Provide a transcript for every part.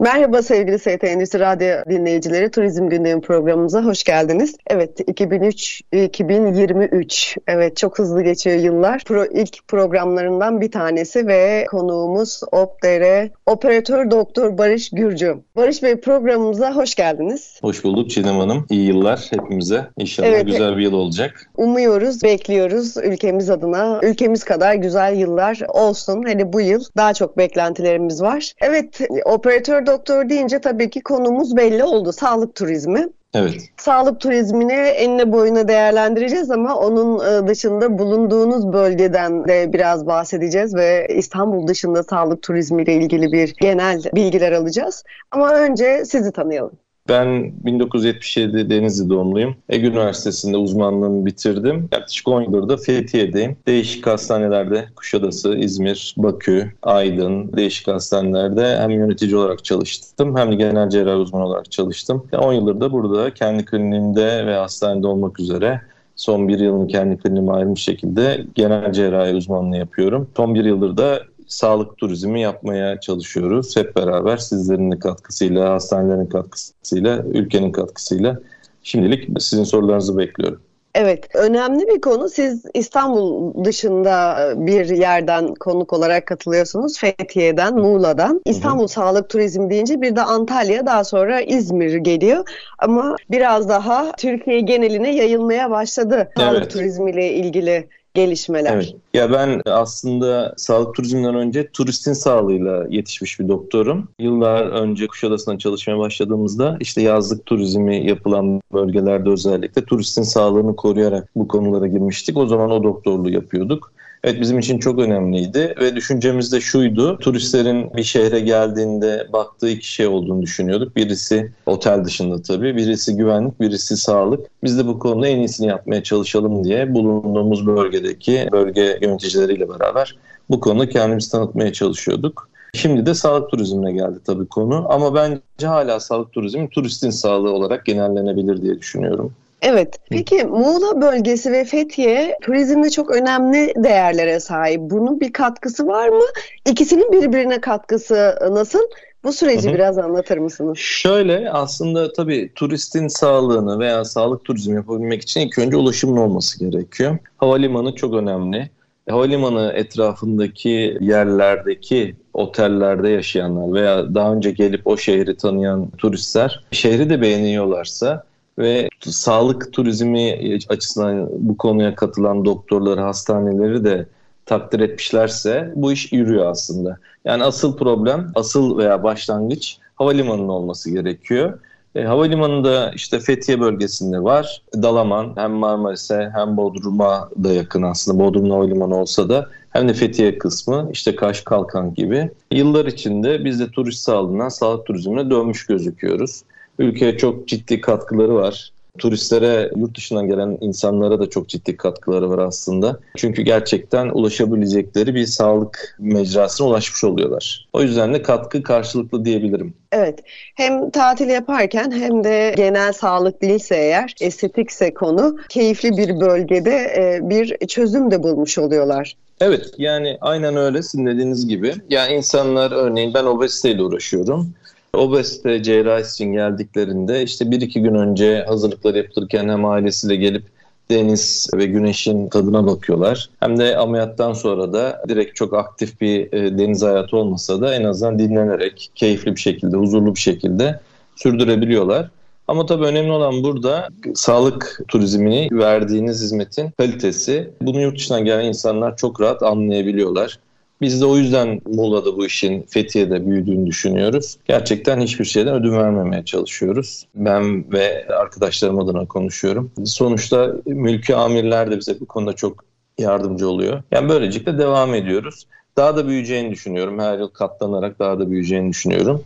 Merhaba sevgili ST Endüstri Radyo dinleyicileri. Turizm Gündemi programımıza hoş geldiniz. Evet 2003-2023. Evet çok hızlı geçiyor yıllar. Pro, ilk programlarından bir tanesi ve konuğumuz OPDR Operatör Doktor Barış Gürcü. Barış Bey programımıza hoş geldiniz. Hoş bulduk Çiğdem Hanım. İyi yıllar hepimize. İnşallah evet, güzel bir yıl olacak. Umuyoruz, bekliyoruz ülkemiz adına. Ülkemiz kadar güzel yıllar olsun. Hani bu yıl daha çok beklentilerimiz var. Evet operatör doktor deyince tabii ki konumuz belli oldu. Sağlık turizmi. Evet. Sağlık turizmini enine boyuna değerlendireceğiz ama onun e, dışında bulunduğunuz bölgeden de biraz bahsedeceğiz ve İstanbul dışında sağlık turizmiyle ilgili bir genel bilgiler alacağız. Ama önce sizi tanıyalım. Ben 1977 Denizli doğumluyum. Ege Üniversitesi'nde uzmanlığımı bitirdim. Yaklaşık 10 yıldır da Fethiye'deyim. Değişik hastanelerde Kuşadası, İzmir, Bakü, Aydın değişik hastanelerde hem yönetici olarak çalıştım hem de genel cerrahi uzman olarak çalıştım. 10 yıldır da burada kendi kliniğimde ve hastanede olmak üzere son bir yılını kendi kliniğime ayrılmış şekilde genel cerrahi uzmanlığı yapıyorum. Son bir yıldır da sağlık turizmi yapmaya çalışıyoruz. Hep beraber sizlerin katkısıyla, hastanelerin katkısıyla, ülkenin katkısıyla. Şimdilik sizin sorularınızı bekliyorum. Evet, önemli bir konu. Siz İstanbul dışında bir yerden konuk olarak katılıyorsunuz. Fethiye'den, Muğla'dan. İstanbul hı hı. Sağlık Turizmi deyince bir de Antalya, daha sonra İzmir geliyor. Ama biraz daha Türkiye geneline yayılmaya başladı evet. sağlık turizmiyle ilgili gelişmeler. Evet. Ya ben aslında sağlık turizminden önce turistin sağlığıyla yetişmiş bir doktorum. Yıllar önce Kuşadası'nda çalışmaya başladığımızda işte yazlık turizmi yapılan bölgelerde özellikle turistin sağlığını koruyarak bu konulara girmiştik. O zaman o doktorluğu yapıyorduk. Evet bizim için çok önemliydi ve düşüncemiz de şuydu. Turistlerin bir şehre geldiğinde baktığı iki şey olduğunu düşünüyorduk. Birisi otel dışında tabii, birisi güvenlik, birisi sağlık. Biz de bu konuda en iyisini yapmaya çalışalım diye bulunduğumuz bölgedeki bölge yöneticileriyle beraber bu konuda kendimizi tanıtmaya çalışıyorduk. Şimdi de sağlık turizmine geldi tabii konu ama bence hala sağlık turizmi turistin sağlığı olarak genellenebilir diye düşünüyorum. Evet. Peki Muğla bölgesi ve Fethiye turizmde çok önemli değerlere sahip. Bunun bir katkısı var mı? İkisinin birbirine katkısı nasıl? Bu süreci hı hı. biraz anlatır mısınız? Şöyle aslında tabii turistin sağlığını veya sağlık turizmi yapabilmek için ilk önce ulaşımın olması gerekiyor. Havalimanı çok önemli. Havalimanı etrafındaki yerlerdeki otellerde yaşayanlar veya daha önce gelip o şehri tanıyan turistler şehri de beğeniyorlarsa ve sağlık turizmi açısından bu konuya katılan doktorları, hastaneleri de takdir etmişlerse bu iş yürüyor aslında. Yani asıl problem, asıl veya başlangıç havalimanının olması gerekiyor. E, havalimanında işte Fethiye bölgesinde var. Dalaman hem Marmaris'e hem Bodrum'a da yakın aslında. Bodrum Havalimanı olsa da hem de Fethiye kısmı işte Kaş Kalkan gibi. Yıllar içinde biz de turist sağlığından sağlık turizmine dönmüş gözüküyoruz. Ülkeye çok ciddi katkıları var. Turistlere, yurt dışından gelen insanlara da çok ciddi katkıları var aslında. Çünkü gerçekten ulaşabilecekleri bir sağlık mecrasına ulaşmış oluyorlar. O yüzden de katkı karşılıklı diyebilirim. Evet. Hem tatil yaparken hem de genel sağlık değilse eğer, estetikse konu, keyifli bir bölgede e, bir çözüm de bulmuş oluyorlar. Evet yani aynen öyle sizin dediğiniz gibi. Yani insanlar örneğin ben obeziteyle uğraşıyorum. Obezite cerrahisi için geldiklerinde işte bir iki gün önce hazırlıklar yapılırken hem ailesiyle gelip deniz ve güneşin tadına bakıyorlar. Hem de ameliyattan sonra da direkt çok aktif bir e, deniz hayatı olmasa da en azından dinlenerek keyifli bir şekilde, huzurlu bir şekilde sürdürebiliyorlar. Ama tabii önemli olan burada sağlık turizmini verdiğiniz hizmetin kalitesi. Bunu yurt dışından gelen insanlar çok rahat anlayabiliyorlar. Biz de o yüzden Muğla'da bu işin Fethiye'de büyüdüğünü düşünüyoruz. Gerçekten hiçbir şeyden ödün vermemeye çalışıyoruz. Ben ve arkadaşlarım adına konuşuyorum. Sonuçta mülki amirler de bize bu konuda çok yardımcı oluyor. Yani böylelikle devam ediyoruz. Daha da büyüyeceğini düşünüyorum. Her yıl katlanarak daha da büyüyeceğini düşünüyorum.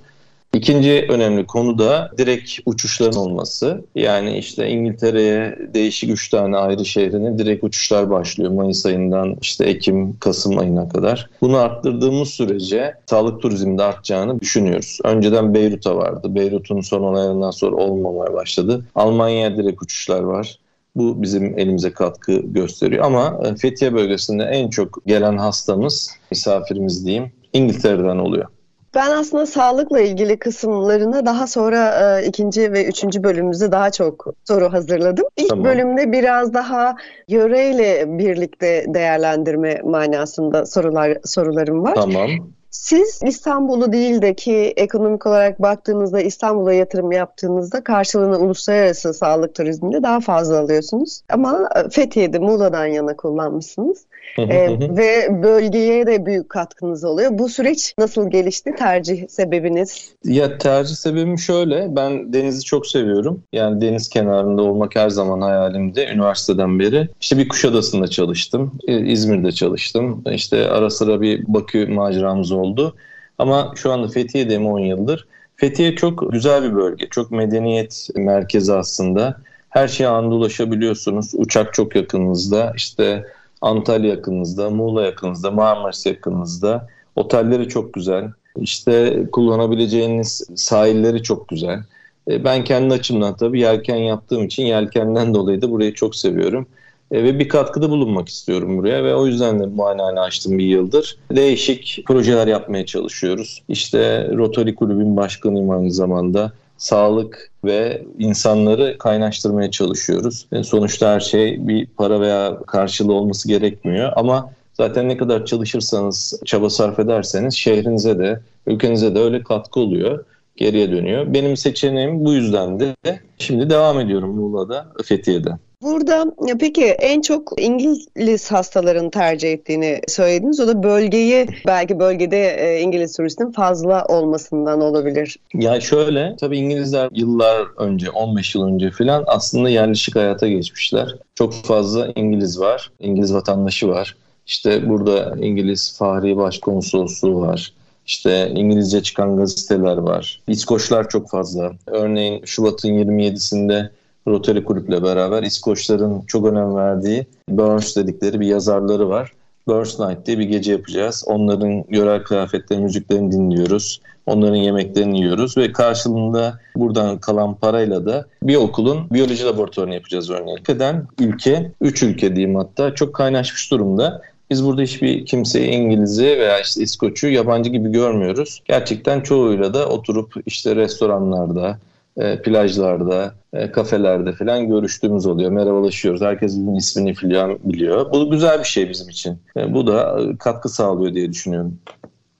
İkinci önemli konu da direkt uçuşların olması. Yani işte İngiltere'ye değişik üç tane ayrı şehrine direkt uçuşlar başlıyor Mayıs ayından işte Ekim, Kasım ayına kadar. Bunu arttırdığımız sürece sağlık turizminde artacağını düşünüyoruz. Önceden Beyrut'a vardı. Beyrut'un son olaylarından sonra olmamaya başladı. Almanya'ya direkt uçuşlar var. Bu bizim elimize katkı gösteriyor. Ama e, Fethiye bölgesinde en çok gelen hastamız, misafirimiz diyeyim, İngiltere'den oluyor. Ben aslında sağlıkla ilgili kısımlarına daha sonra e, ikinci ve üçüncü bölümümüzde daha çok soru hazırladım. İlk tamam. bölümde biraz daha yöreyle birlikte değerlendirme manasında sorular sorularım var. Tamam. Siz İstanbul'u değil de ki ekonomik olarak baktığınızda İstanbul'a yatırım yaptığınızda karşılığını uluslararası sağlık turizminde daha fazla alıyorsunuz. Ama Fethiye'de Muğla'dan yana kullanmışsınız e, ve bölgeye de büyük katkınız oluyor. Bu süreç nasıl gelişti? Tercih sebebiniz? Ya tercih sebebim şöyle. Ben denizi çok seviyorum. Yani deniz kenarında olmak her zaman hayalimdi üniversiteden beri. İşte bir Kuşadası'nda çalıştım. İzmir'de çalıştım. İşte ara sıra bir Bakü maceramız oldu. Ama şu anda Fethiye'deyim 10 yıldır. Fethiye çok güzel bir bölge. Çok medeniyet merkezi aslında. Her şeye anında ulaşabiliyorsunuz. Uçak çok yakınınızda. İşte Antalya yakınınızda, Muğla yakınınızda, Marmaris yakınınızda. Otelleri çok güzel. İşte kullanabileceğiniz sahilleri çok güzel. E, ben kendi açımdan tabii yelken yaptığım için yelkenden dolayı da burayı çok seviyorum. E, ve bir katkıda bulunmak istiyorum buraya ve o yüzden de muayenehane açtım bir yıldır. Değişik projeler yapmaya çalışıyoruz. İşte Rotary Kulübün başkanıyım aynı zamanda sağlık ve insanları kaynaştırmaya çalışıyoruz. Yani sonuçta her şey bir para veya karşılığı olması gerekmiyor ama zaten ne kadar çalışırsanız, çaba sarf ederseniz şehrinize de, ülkenize de öyle katkı oluyor geriye dönüyor. Benim seçeneğim bu yüzden de şimdi devam ediyorum Muğla'da, Fethiye'de. Burada peki en çok İngiliz hastaların tercih ettiğini söylediniz. O da bölgeyi belki bölgede e, İngiliz turistin fazla olmasından olabilir. Ya şöyle tabii İngilizler yıllar önce 15 yıl önce falan aslında yerleşik hayata geçmişler. Çok fazla İngiliz var. İngiliz vatandaşı var. İşte burada İngiliz Fahri Başkonsolosluğu var. İşte İngilizce çıkan gazeteler var. İskoçlar çok fazla. Örneğin Şubat'ın 27'sinde Rotary Kulüp'le beraber İskoçların çok önem verdiği Burns dedikleri bir yazarları var. Burns Night diye bir gece yapacağız. Onların yörel kıyafetleri, müziklerini dinliyoruz. Onların yemeklerini yiyoruz ve karşılığında buradan kalan parayla da bir okulun biyoloji laboratuvarını yapacağız örneğin. Ülkeden ülke, üç ülke diyeyim hatta çok kaynaşmış durumda. Biz burada hiçbir kimseyi İngiliz'i veya işte İskoç'u yabancı gibi görmüyoruz. Gerçekten çoğuyla da oturup işte restoranlarda, e, plajlarda, e, kafelerde falan görüştüğümüz oluyor. Merhabalaşıyoruz. Herkes bizim ismini falan biliyor. Bu güzel bir şey bizim için. E, bu da e, katkı sağlıyor diye düşünüyorum.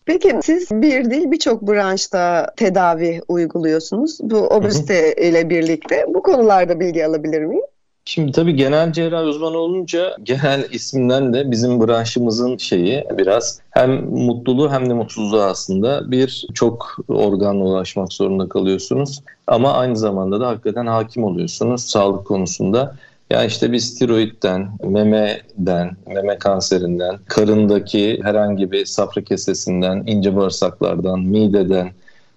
Peki siz bir değil birçok branşta tedavi uyguluyorsunuz. Bu obezite ile birlikte. Bu konularda bilgi alabilir miyim? Şimdi tabii genel cerrah uzmanı olunca genel isminden de bizim branşımızın şeyi biraz hem mutluluğu hem de mutsuzluğu aslında bir çok organla ulaşmak zorunda kalıyorsunuz. Ama aynı zamanda da hakikaten hakim oluyorsunuz sağlık konusunda. Yani işte biz tiroidden, memeden, meme kanserinden, karındaki herhangi bir safra kesesinden, ince bağırsaklardan, mideden,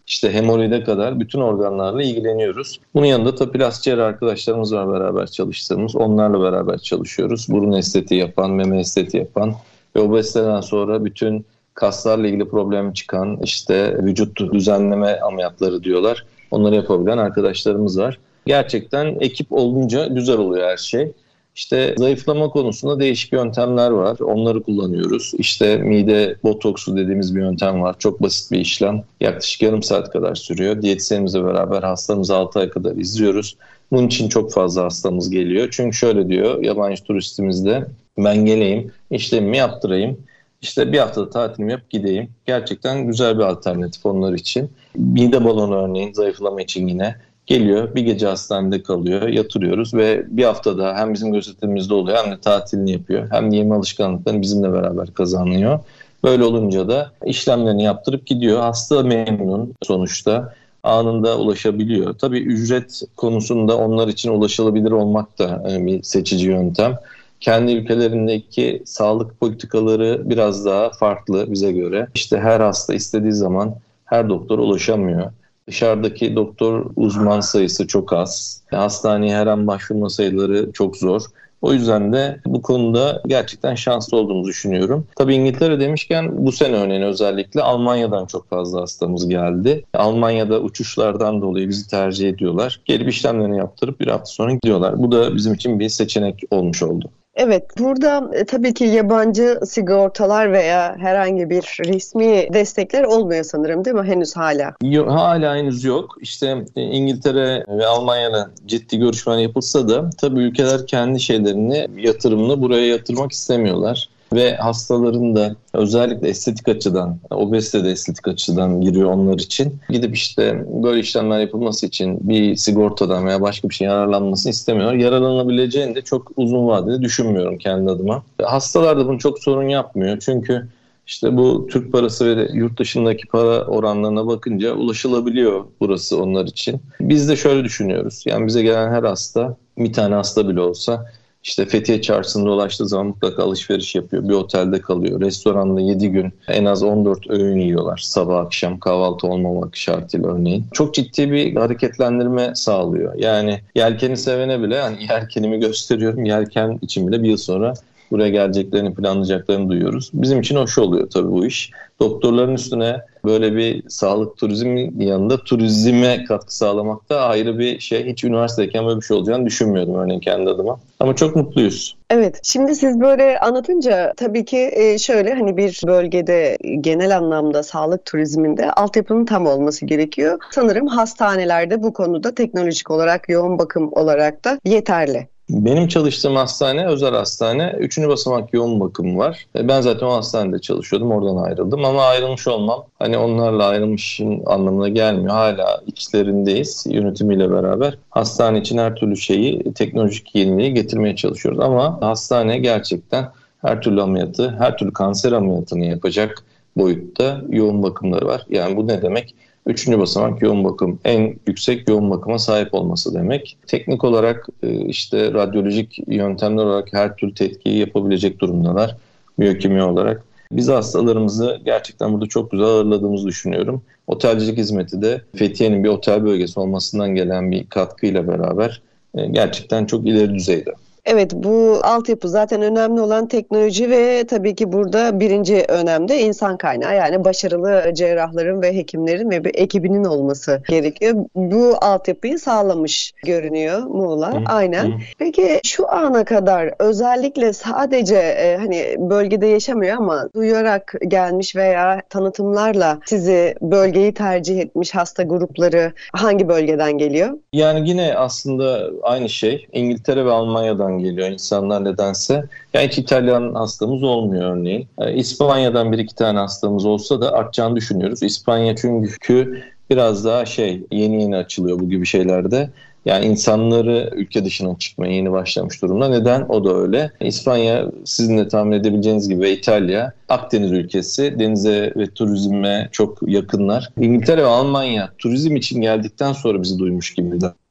işte hemoroide kadar bütün organlarla ilgileniyoruz. Bunun yanında tabi plastik arkadaşlarımız var beraber çalıştığımız. Onlarla beraber çalışıyoruz. Burun estetiği yapan, meme estetiği yapan ve obeziteden sonra bütün kaslarla ilgili problem çıkan işte vücut düzenleme ameliyatları diyorlar. Onları yapabilen arkadaşlarımız var. Gerçekten ekip olunca güzel oluyor her şey. İşte zayıflama konusunda değişik yöntemler var. Onları kullanıyoruz. İşte mide botoksu dediğimiz bir yöntem var. Çok basit bir işlem. Yaklaşık yarım saat kadar sürüyor. Diyetisyenimizle beraber hastamızı 6 ay kadar izliyoruz. Bunun için çok fazla hastamız geliyor. Çünkü şöyle diyor yabancı turistimiz de ben geleyim işlemimi yaptırayım. İşte bir haftada tatilimi yap gideyim. Gerçekten güzel bir alternatif onlar için. Mide balonu örneğin zayıflama için yine Geliyor bir gece hastanede kalıyor yatırıyoruz ve bir haftada hem bizim gözetimimizde oluyor hem de tatilini yapıyor. Hem de yeme alışkanlıklarını bizimle beraber kazanıyor. Böyle olunca da işlemlerini yaptırıp gidiyor. Hasta memnun sonuçta anında ulaşabiliyor. Tabii ücret konusunda onlar için ulaşılabilir olmak da e, bir seçici yöntem. Kendi ülkelerindeki sağlık politikaları biraz daha farklı bize göre. İşte her hasta istediği zaman her doktor ulaşamıyor. Dışarıdaki doktor uzman sayısı çok az. Hastaneye her an başvurma sayıları çok zor. O yüzden de bu konuda gerçekten şanslı olduğumuzu düşünüyorum. Tabii İngiltere demişken bu sene örneğin özellikle Almanya'dan çok fazla hastamız geldi. Almanya'da uçuşlardan dolayı bizi tercih ediyorlar. Gelip işlemlerini yaptırıp bir hafta sonra gidiyorlar. Bu da bizim için bir seçenek olmuş oldu. Evet, burada e, tabii ki yabancı sigortalar veya herhangi bir resmi destekler olmuyor sanırım değil mi henüz hala? Yok, hala henüz yok. İşte e, İngiltere ve Almanya'da ciddi görüşmeler yapılsa da tabii ülkeler kendi şeylerini, yatırımını buraya yatırmak istemiyorlar ve hastaların da özellikle estetik açıdan, obezite de estetik açıdan giriyor onlar için. Gidip işte böyle işlemler yapılması için bir sigortadan veya başka bir şey yararlanmasını istemiyor. Yararlanabileceğini de çok uzun vadede düşünmüyorum kendi adıma. Hastalar da bunu çok sorun yapmıyor. Çünkü işte bu Türk parası ve yurt dışındaki para oranlarına bakınca ulaşılabiliyor burası onlar için. Biz de şöyle düşünüyoruz. Yani bize gelen her hasta bir tane hasta bile olsa işte Fethiye Çarşısı'nda ulaştığı zaman mutlaka alışveriş yapıyor. Bir otelde kalıyor. Restoranda 7 gün en az 14 öğün yiyorlar. Sabah akşam kahvaltı olmamak şartıyla örneğin. Çok ciddi bir hareketlendirme sağlıyor. Yani yelkeni sevene bile hani yelkenimi gösteriyorum. Yelken için bile bir yıl sonra buraya geleceklerini planlayacaklarını duyuyoruz. Bizim için hoş oluyor tabii bu iş. Doktorların üstüne böyle bir sağlık turizmin yanında turizme katkı sağlamak da ayrı bir şey. Hiç üniversitedeyken böyle bir şey olacağını düşünmüyordum örneğin kendi adıma. Ama çok mutluyuz. Evet, şimdi siz böyle anlatınca tabii ki e, şöyle hani bir bölgede genel anlamda sağlık turizminde altyapının tam olması gerekiyor. Sanırım hastanelerde bu konuda teknolojik olarak, yoğun bakım olarak da yeterli. Benim çalıştığım hastane özel hastane. Üçüncü basamak yoğun bakım var. E, ben zaten o hastanede çalışıyordum. Oradan ayrıldım. Ama ayrılmış olmam hani onlarla ayrılmışın anlamına gelmiyor. Hala içlerindeyiz yönetimiyle beraber. Hastane için her türlü şeyi, teknolojik yeniliği getirmeye çalışıyoruz. Ama hastane gerçekten her türlü ameliyatı, her türlü kanser ameliyatını yapacak boyutta yoğun bakımları var. Yani bu ne demek? Üçüncü basamak yoğun bakım. En yüksek yoğun bakıma sahip olması demek. Teknik olarak e, işte radyolojik yöntemler olarak her türlü tetkiyi yapabilecek durumdalar. Biyokimya olarak. Biz hastalarımızı gerçekten burada çok güzel ağırladığımızı düşünüyorum. Otelcilik hizmeti de Fethiye'nin bir otel bölgesi olmasından gelen bir katkıyla beraber e, gerçekten çok ileri düzeyde. Evet bu altyapı zaten önemli olan teknoloji ve tabii ki burada birinci önemde insan kaynağı yani başarılı cerrahların ve hekimlerin ve bir ekibinin olması gerekiyor. Bu altyapıyı sağlamış görünüyor Muğla. Hı, Aynen. Hı. Peki şu ana kadar özellikle sadece e, hani bölgede yaşamıyor ama duyarak gelmiş veya tanıtımlarla sizi bölgeyi tercih etmiş hasta grupları hangi bölgeden geliyor? Yani yine aslında aynı şey İngiltere ve Almanya'dan geliyor insanlar nedense. Yani hiç İtalyan hastamız olmuyor örneğin. Yani İspanya'dan bir iki tane hastamız olsa da artacağını düşünüyoruz. İspanya çünkü biraz daha şey yeni yeni açılıyor bu gibi şeylerde. Yani insanları ülke dışına çıkmaya yeni başlamış durumda. Neden? O da öyle. İspanya sizin de tahmin edebileceğiniz gibi İtalya Akdeniz ülkesi. Denize ve turizme çok yakınlar. İngiltere ve Almanya turizm için geldikten sonra bizi duymuş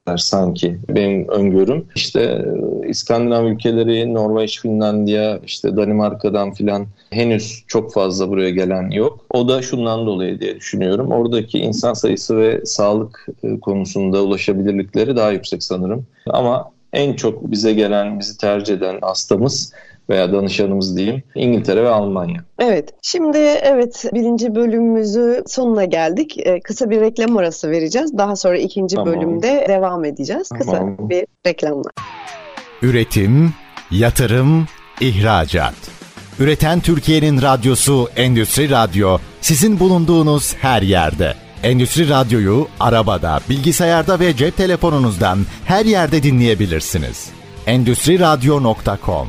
gibi sanki benim öngörüm. İşte e, İskandinav ülkeleri, Norveç, Finlandiya, işte Danimarka'dan filan henüz çok fazla buraya gelen yok. O da şundan dolayı diye düşünüyorum. Oradaki insan sayısı ve sağlık e, konusunda ulaşabilirlikleri daha yüksek sanırım. Ama en çok bize gelen, bizi tercih eden hastamız veya danışanımız diyeyim İngiltere ve Almanya. Evet şimdi evet birinci bölümümüzü sonuna geldik. Ee, kısa bir reklam arası vereceğiz. Daha sonra ikinci tamam. bölümde devam edeceğiz. Kısa tamam. bir reklamla. Üretim, yatırım, ihracat. Üreten Türkiye'nin radyosu Endüstri Radyo sizin bulunduğunuz her yerde. Endüstri Radyo'yu arabada, bilgisayarda ve cep telefonunuzdan her yerde dinleyebilirsiniz. Endüstri Radyo.com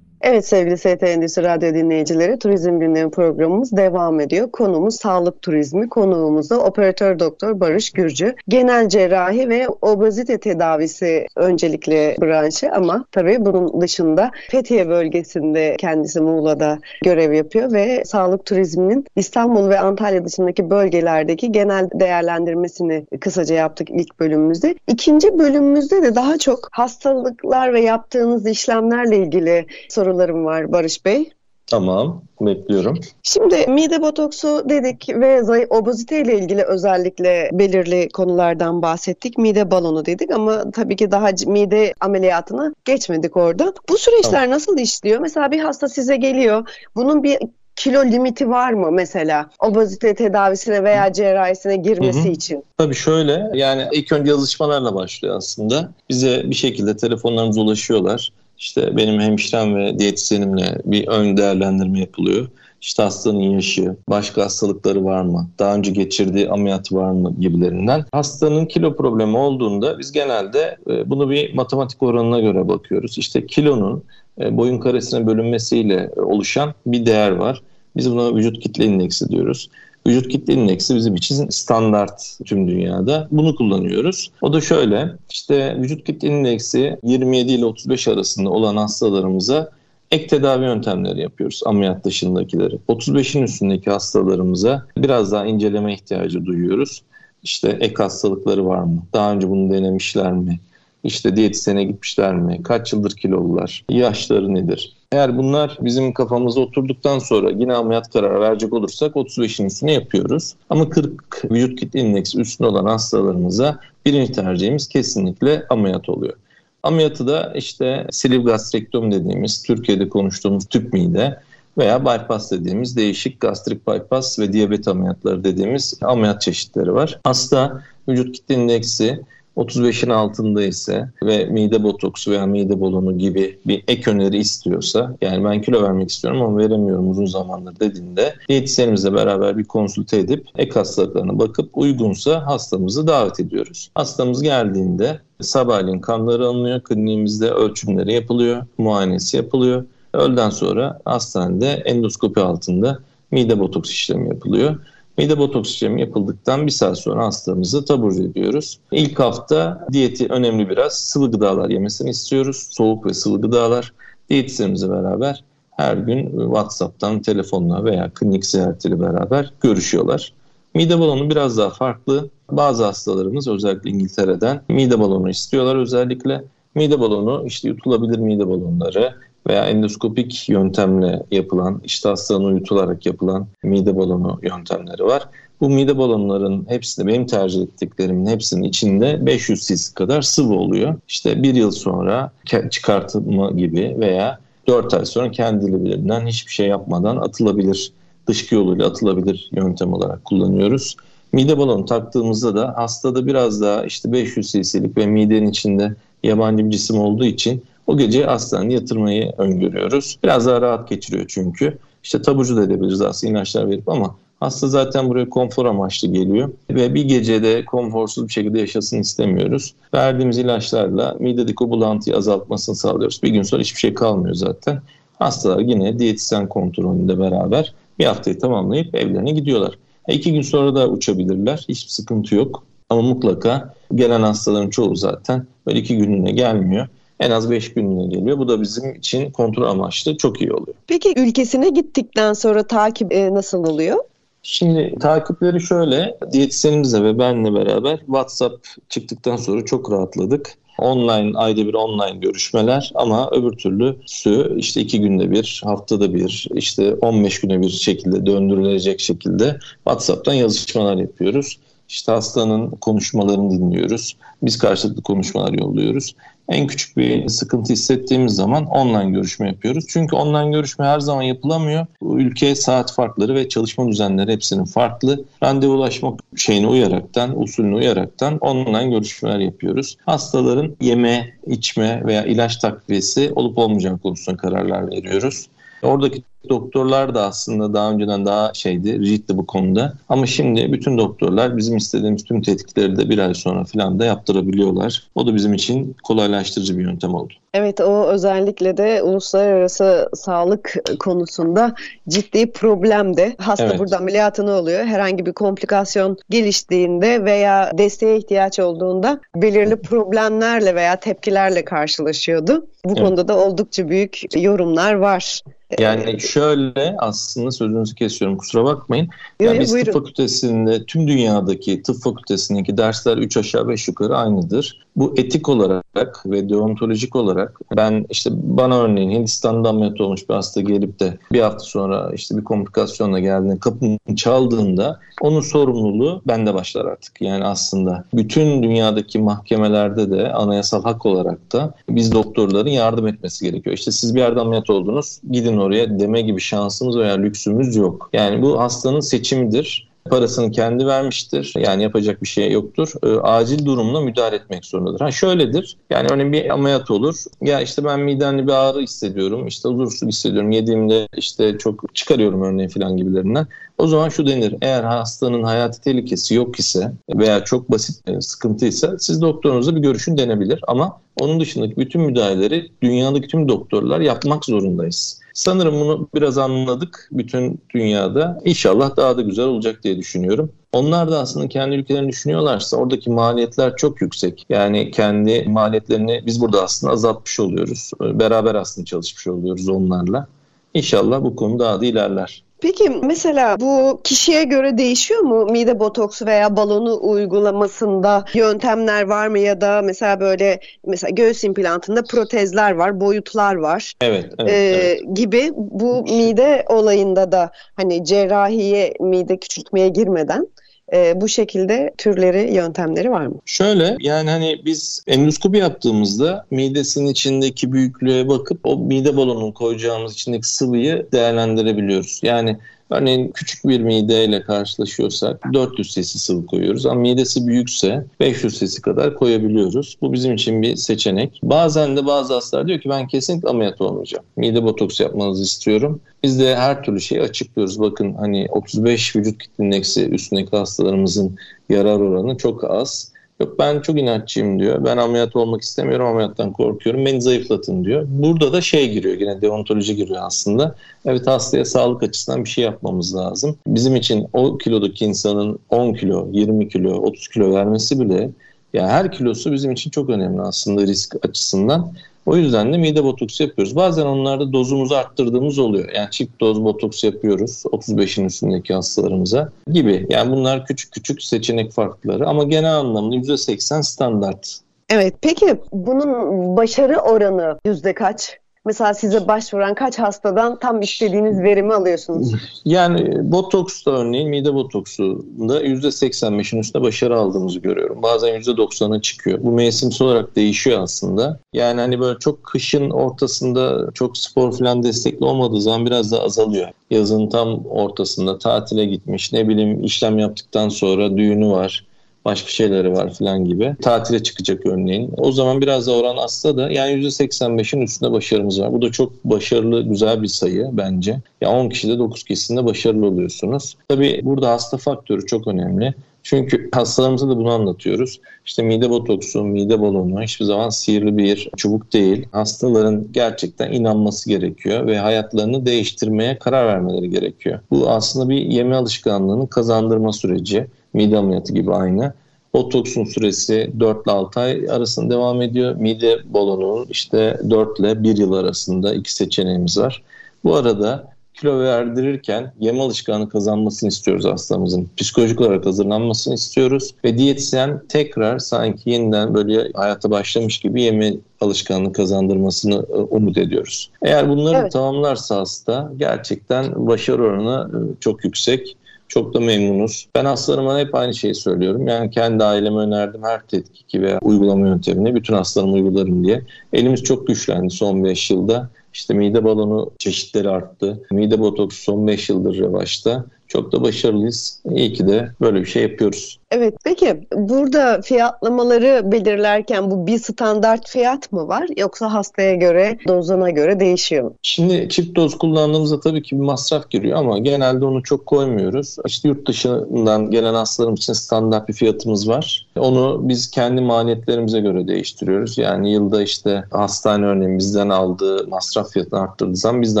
Evet sevgili ST Endüstri Radyo dinleyicileri Turizm Gündemi programımız devam ediyor. Konumuz sağlık turizmi. Konuğumuz da operatör doktor Barış Gürcü. Genel cerrahi ve obezite tedavisi öncelikle branşı ama tabii bunun dışında Fethiye bölgesinde kendisi Muğla'da görev yapıyor ve sağlık turizminin İstanbul ve Antalya dışındaki bölgelerdeki genel değerlendirmesini kısaca yaptık ilk bölümümüzde. İkinci bölümümüzde de daha çok hastalıklar ve yaptığınız işlemlerle ilgili sorular sorularım var Barış Bey. Tamam, bekliyorum. Şimdi mide botoksu dedik ve zayıf obezite ile ilgili özellikle belirli konulardan bahsettik. Mide balonu dedik ama tabii ki daha mide ameliyatını geçmedik orada. Bu süreçler tamam. nasıl işliyor? Mesela bir hasta size geliyor. Bunun bir kilo limiti var mı mesela obezite tedavisine veya cerrahisine girmesi hı hı. için? Tabii şöyle yani ilk önce yazışmalarla başlıyor aslında. Bize bir şekilde telefonlarımıza ulaşıyorlar. İşte benim hemşirem ve diyetisyenimle bir ön değerlendirme yapılıyor. İşte hastanın yaşı, başka hastalıkları var mı, daha önce geçirdiği ameliyat var mı gibilerinden. Hastanın kilo problemi olduğunda biz genelde e, bunu bir matematik oranına göre bakıyoruz. İşte kilonun e, boyun karesine bölünmesiyle oluşan bir değer var. Biz buna vücut kitle indeksi diyoruz. Vücut kitle indeksi bizim için standart tüm dünyada. Bunu kullanıyoruz. O da şöyle işte vücut kitle indeksi 27 ile 35 arasında olan hastalarımıza ek tedavi yöntemleri yapıyoruz ameliyat dışındakileri. 35'in üstündeki hastalarımıza biraz daha inceleme ihtiyacı duyuyoruz. İşte ek hastalıkları var mı? Daha önce bunu denemişler mi? İşte diyetisyene gitmişler mi? Kaç yıldır kilolular? Yaşları nedir? Eğer bunlar bizim kafamıza oturduktan sonra yine ameliyat kararı verecek olursak 35'in üstüne yapıyoruz. Ama 40 vücut kitle indeksi üstünde olan hastalarımıza birinci tercihimiz kesinlikle ameliyat oluyor. Ameliyatı da işte sleeve gastrektomi dediğimiz Türkiye'de konuştuğumuz tüp mide veya bypass dediğimiz değişik gastrik bypass ve diyabet ameliyatları dediğimiz ameliyat çeşitleri var. Hasta vücut kitle indeksi 35'in altında ise ve mide botoksu veya mide balonu gibi bir ek öneri istiyorsa yani ben kilo vermek istiyorum ama veremiyorum uzun zamandır dediğinde diyetisyenimizle beraber bir konsülte edip ek hastalıklarına bakıp uygunsa hastamızı davet ediyoruz. Hastamız geldiğinde sabahleyin kanları alınıyor, kliniğimizde ölçümleri yapılıyor, muayenesi yapılıyor. Öğleden sonra hastanede endoskopi altında mide botoks işlemi yapılıyor. Mide botoks işlemi yapıldıktan bir saat sonra hastamızı taburcu ediyoruz. İlk hafta diyeti önemli biraz. Sıvı gıdalar yemesini istiyoruz. Soğuk ve sıvı gıdalar. Diyetisyenimizle beraber her gün WhatsApp'tan, telefonla veya klinik ziyaretiyle beraber görüşüyorlar. Mide balonu biraz daha farklı. Bazı hastalarımız özellikle İngiltere'den mide balonu istiyorlar özellikle. Mide balonu işte yutulabilir mide balonları, veya endoskopik yöntemle yapılan, işte hastanın uyutularak yapılan mide balonu yöntemleri var. Bu mide balonların hepsinde benim tercih ettiklerimin hepsinin içinde 500 cc kadar sıvı oluyor. İşte bir yıl sonra çıkartılma gibi veya 4 ay sonra kendiliğinden hiçbir şey yapmadan atılabilir, dışkı yoluyla atılabilir yöntem olarak kullanıyoruz. Mide balonu taktığımızda da hastada biraz daha işte 500 cc'lik ve midenin içinde yabancı bir cisim olduğu için o gece hastaneye yatırmayı öngörüyoruz. Biraz daha rahat geçiriyor çünkü. İşte taburcu da edebiliriz aslında ilaçlar verip ama hasta zaten buraya konfor amaçlı geliyor ve bir gecede konforsuz bir şekilde yaşasın istemiyoruz. Verdiğimiz ilaçlarla midedeki o bulantıyı azaltmasını sağlıyoruz. Bir gün sonra hiçbir şey kalmıyor zaten. Hastalar yine diyetisyen kontrolünde beraber bir haftayı tamamlayıp evlerine gidiyorlar. E iki gün sonra da uçabilirler. Hiçbir sıkıntı yok. Ama mutlaka gelen hastaların çoğu zaten böyle iki gününe gelmiyor en az 5 günlüğüne geliyor. Bu da bizim için kontrol amaçlı çok iyi oluyor. Peki ülkesine gittikten sonra takip e, nasıl oluyor? Şimdi takipleri şöyle, diyetisyenimizle ve benle beraber WhatsApp çıktıktan sonra çok rahatladık. Online, ayda bir online görüşmeler ama öbür türlü sü işte iki günde bir, haftada bir, işte 15 güne bir şekilde döndürülecek şekilde WhatsApp'tan yazışmalar yapıyoruz. İşte hastanın konuşmalarını dinliyoruz. Biz karşılıklı konuşmalar yolluyoruz. En küçük bir sıkıntı hissettiğimiz zaman online görüşme yapıyoruz. Çünkü online görüşme her zaman yapılamıyor. Ülke saat farkları ve çalışma düzenleri hepsinin farklı. Randevulaşmak şeyine uyaraktan, usulüne uyaraktan online görüşmeler yapıyoruz. Hastaların yeme, içme veya ilaç takviyesi olup olmayacağı konusunda kararlar veriyoruz. Oradaki doktorlar da aslında daha önceden daha şeydi, rigiddi bu konuda. Ama şimdi bütün doktorlar bizim istediğimiz tüm tetkikleri de bir ay sonra falan da yaptırabiliyorlar. O da bizim için kolaylaştırıcı bir yöntem oldu. Evet o özellikle de uluslararası sağlık konusunda ciddi problemde. Hasta evet. burada ameliyatını oluyor. Herhangi bir komplikasyon geliştiğinde veya desteğe ihtiyaç olduğunda belirli problemlerle veya tepkilerle karşılaşıyordu. Bu evet. konuda da oldukça büyük yorumlar var. Yani şöyle aslında sözünüzü kesiyorum kusura bakmayın. Yani ee, biz buyurun. tıp fakültesinde tüm dünyadaki tıp fakültesindeki dersler 3 aşağı 5 yukarı aynıdır. Bu etik olarak ve deontolojik olarak ben işte bana örneğin Hindistan'da ameliyat olmuş bir hasta gelip de bir hafta sonra işte bir komplikasyonla geldiğinde kapımı çaldığında onun sorumluluğu bende başlar artık. Yani aslında bütün dünyadaki mahkemelerde de anayasal hak olarak da biz doktorların yardım etmesi gerekiyor. İşte siz bir yerde ameliyat oldunuz gidin oraya deme gibi şansımız veya lüksümüz yok. Yani bu hastanın seçimidir parasını kendi vermiştir. Yani yapacak bir şey yoktur. E, acil durumla müdahale etmek zorundadır. Ha şöyledir. Yani örneğin bir ameliyat olur. Ya işte ben midemde bir ağrı hissediyorum. İşte huzursuz hissediyorum. Yediğimde işte çok çıkarıyorum örneğin filan gibilerinden. O zaman şu denir. Eğer hastanın hayati tehlikesi yok ise veya çok basit bir sıkıntıysa siz doktorunuzla bir görüşün denebilir. Ama onun dışındaki bütün müdahaleleri dünyadaki tüm doktorlar yapmak zorundayız. Sanırım bunu biraz anladık bütün dünyada. İnşallah daha da güzel olacak diye düşünüyorum. Onlar da aslında kendi ülkelerini düşünüyorlarsa oradaki maliyetler çok yüksek. Yani kendi maliyetlerini biz burada aslında azaltmış oluyoruz. Beraber aslında çalışmış oluyoruz onlarla. İnşallah bu konu daha da ilerler. Peki mesela bu kişiye göre değişiyor mu mide botoksu veya balonu uygulamasında yöntemler var mı ya da mesela böyle mesela göğüs implantında protezler var, boyutlar var. Evet, evet, ee, evet. gibi bu mide olayında da hani cerrahiye mide küçültmeye girmeden e, bu şekilde türleri, yöntemleri var mı? Şöyle yani hani biz endoskopi yaptığımızda midesinin içindeki büyüklüğe bakıp o mide balonunu koyacağımız içindeki sıvıyı değerlendirebiliyoruz. Yani Örneğin küçük bir mideyle karşılaşıyorsak 400 cc sıvı koyuyoruz ama midesi büyükse 500 cc kadar koyabiliyoruz. Bu bizim için bir seçenek. Bazen de bazı hastalar diyor ki ben kesinlikle ameliyat olmayacağım. Mide botoks yapmanızı istiyorum. Biz de her türlü şeyi açıklıyoruz. Bakın hani 35 vücut kitle indeksi üstündeki hastalarımızın yarar oranı çok az. Yok ben çok inatçıyım diyor. Ben ameliyat olmak istemiyorum, ameliyattan korkuyorum. Beni zayıflatın diyor. Burada da şey giriyor, yine deontoloji giriyor aslında. Evet hastaya sağlık açısından bir şey yapmamız lazım. Bizim için o kilodaki insanın 10 kilo, 20 kilo, 30 kilo vermesi bile ya her kilosu bizim için çok önemli aslında risk açısından. O yüzden de mide botoksu yapıyoruz. Bazen onlarda dozumuzu arttırdığımız oluyor. Yani çift doz botoks yapıyoruz 35'in üstündeki hastalarımıza gibi. Yani bunlar küçük küçük seçenek farkları ama genel anlamda %80 standart. Evet peki bunun başarı oranı yüzde kaç? Mesela size başvuran kaç hastadan tam istediğiniz verimi alıyorsunuz? Yani botoks da örneğin mide botoksunda %85'in üstünde başarı aldığımızı görüyorum. Bazen %90'a çıkıyor. Bu mevsimsel olarak değişiyor aslında. Yani hani böyle çok kışın ortasında çok spor falan destekli olmadığı zaman biraz da azalıyor. Yazın tam ortasında tatile gitmiş ne bileyim işlem yaptıktan sonra düğünü var başka şeyleri var falan gibi. Tatile çıkacak örneğin. O zaman biraz da oran azsa da yani %85'in üstünde başarımız var. Bu da çok başarılı, güzel bir sayı bence. Ya 10 kişide 9 kişisinde başarılı oluyorsunuz. Tabii burada hasta faktörü çok önemli. Çünkü hastalarımıza da bunu anlatıyoruz. İşte mide botoksu, mide balonu hiçbir zaman sihirli bir çubuk değil. Hastaların gerçekten inanması gerekiyor ve hayatlarını değiştirmeye karar vermeleri gerekiyor. Bu aslında bir yeme alışkanlığını kazandırma süreci mide ameliyatı gibi aynı. Botoksun süresi 4 ile 6 ay arasında devam ediyor. Mide balonunun işte 4 ile 1 yıl arasında iki seçeneğimiz var. Bu arada kilo verdirirken yeme alışkanlığı kazanmasını istiyoruz hastamızın. Psikolojik olarak hazırlanmasını istiyoruz ve diyetisyen tekrar sanki yeniden böyle hayata başlamış gibi yeme alışkanlığı kazandırmasını e, umut ediyoruz. Eğer bunları evet. tamamlarsa hasta gerçekten başarı oranı e, çok yüksek. Çok da memnunuz. Ben hastalarıma hep aynı şeyi söylüyorum. Yani kendi aileme önerdim her tetkiki veya uygulama yöntemini bütün hastalarıma uygularım diye. Elimiz çok güçlendi son 5 yılda. İşte mide balonu çeşitleri arttı. Mide botoksu son 5 yıldır revaçta. Çok da başarılıyız. İyi ki de böyle bir şey yapıyoruz. Evet peki burada fiyatlamaları belirlerken bu bir standart fiyat mı var yoksa hastaya göre dozuna göre değişiyor mu? Şimdi çift doz kullandığımızda tabii ki bir masraf giriyor ama genelde onu çok koymuyoruz. İşte yurt dışından gelen hastalarım için standart bir fiyatımız var. Onu biz kendi maliyetlerimize göre değiştiriyoruz. Yani yılda işte hastane örneğin bizden aldığı masraf fiyatını arttırdığı zaman biz de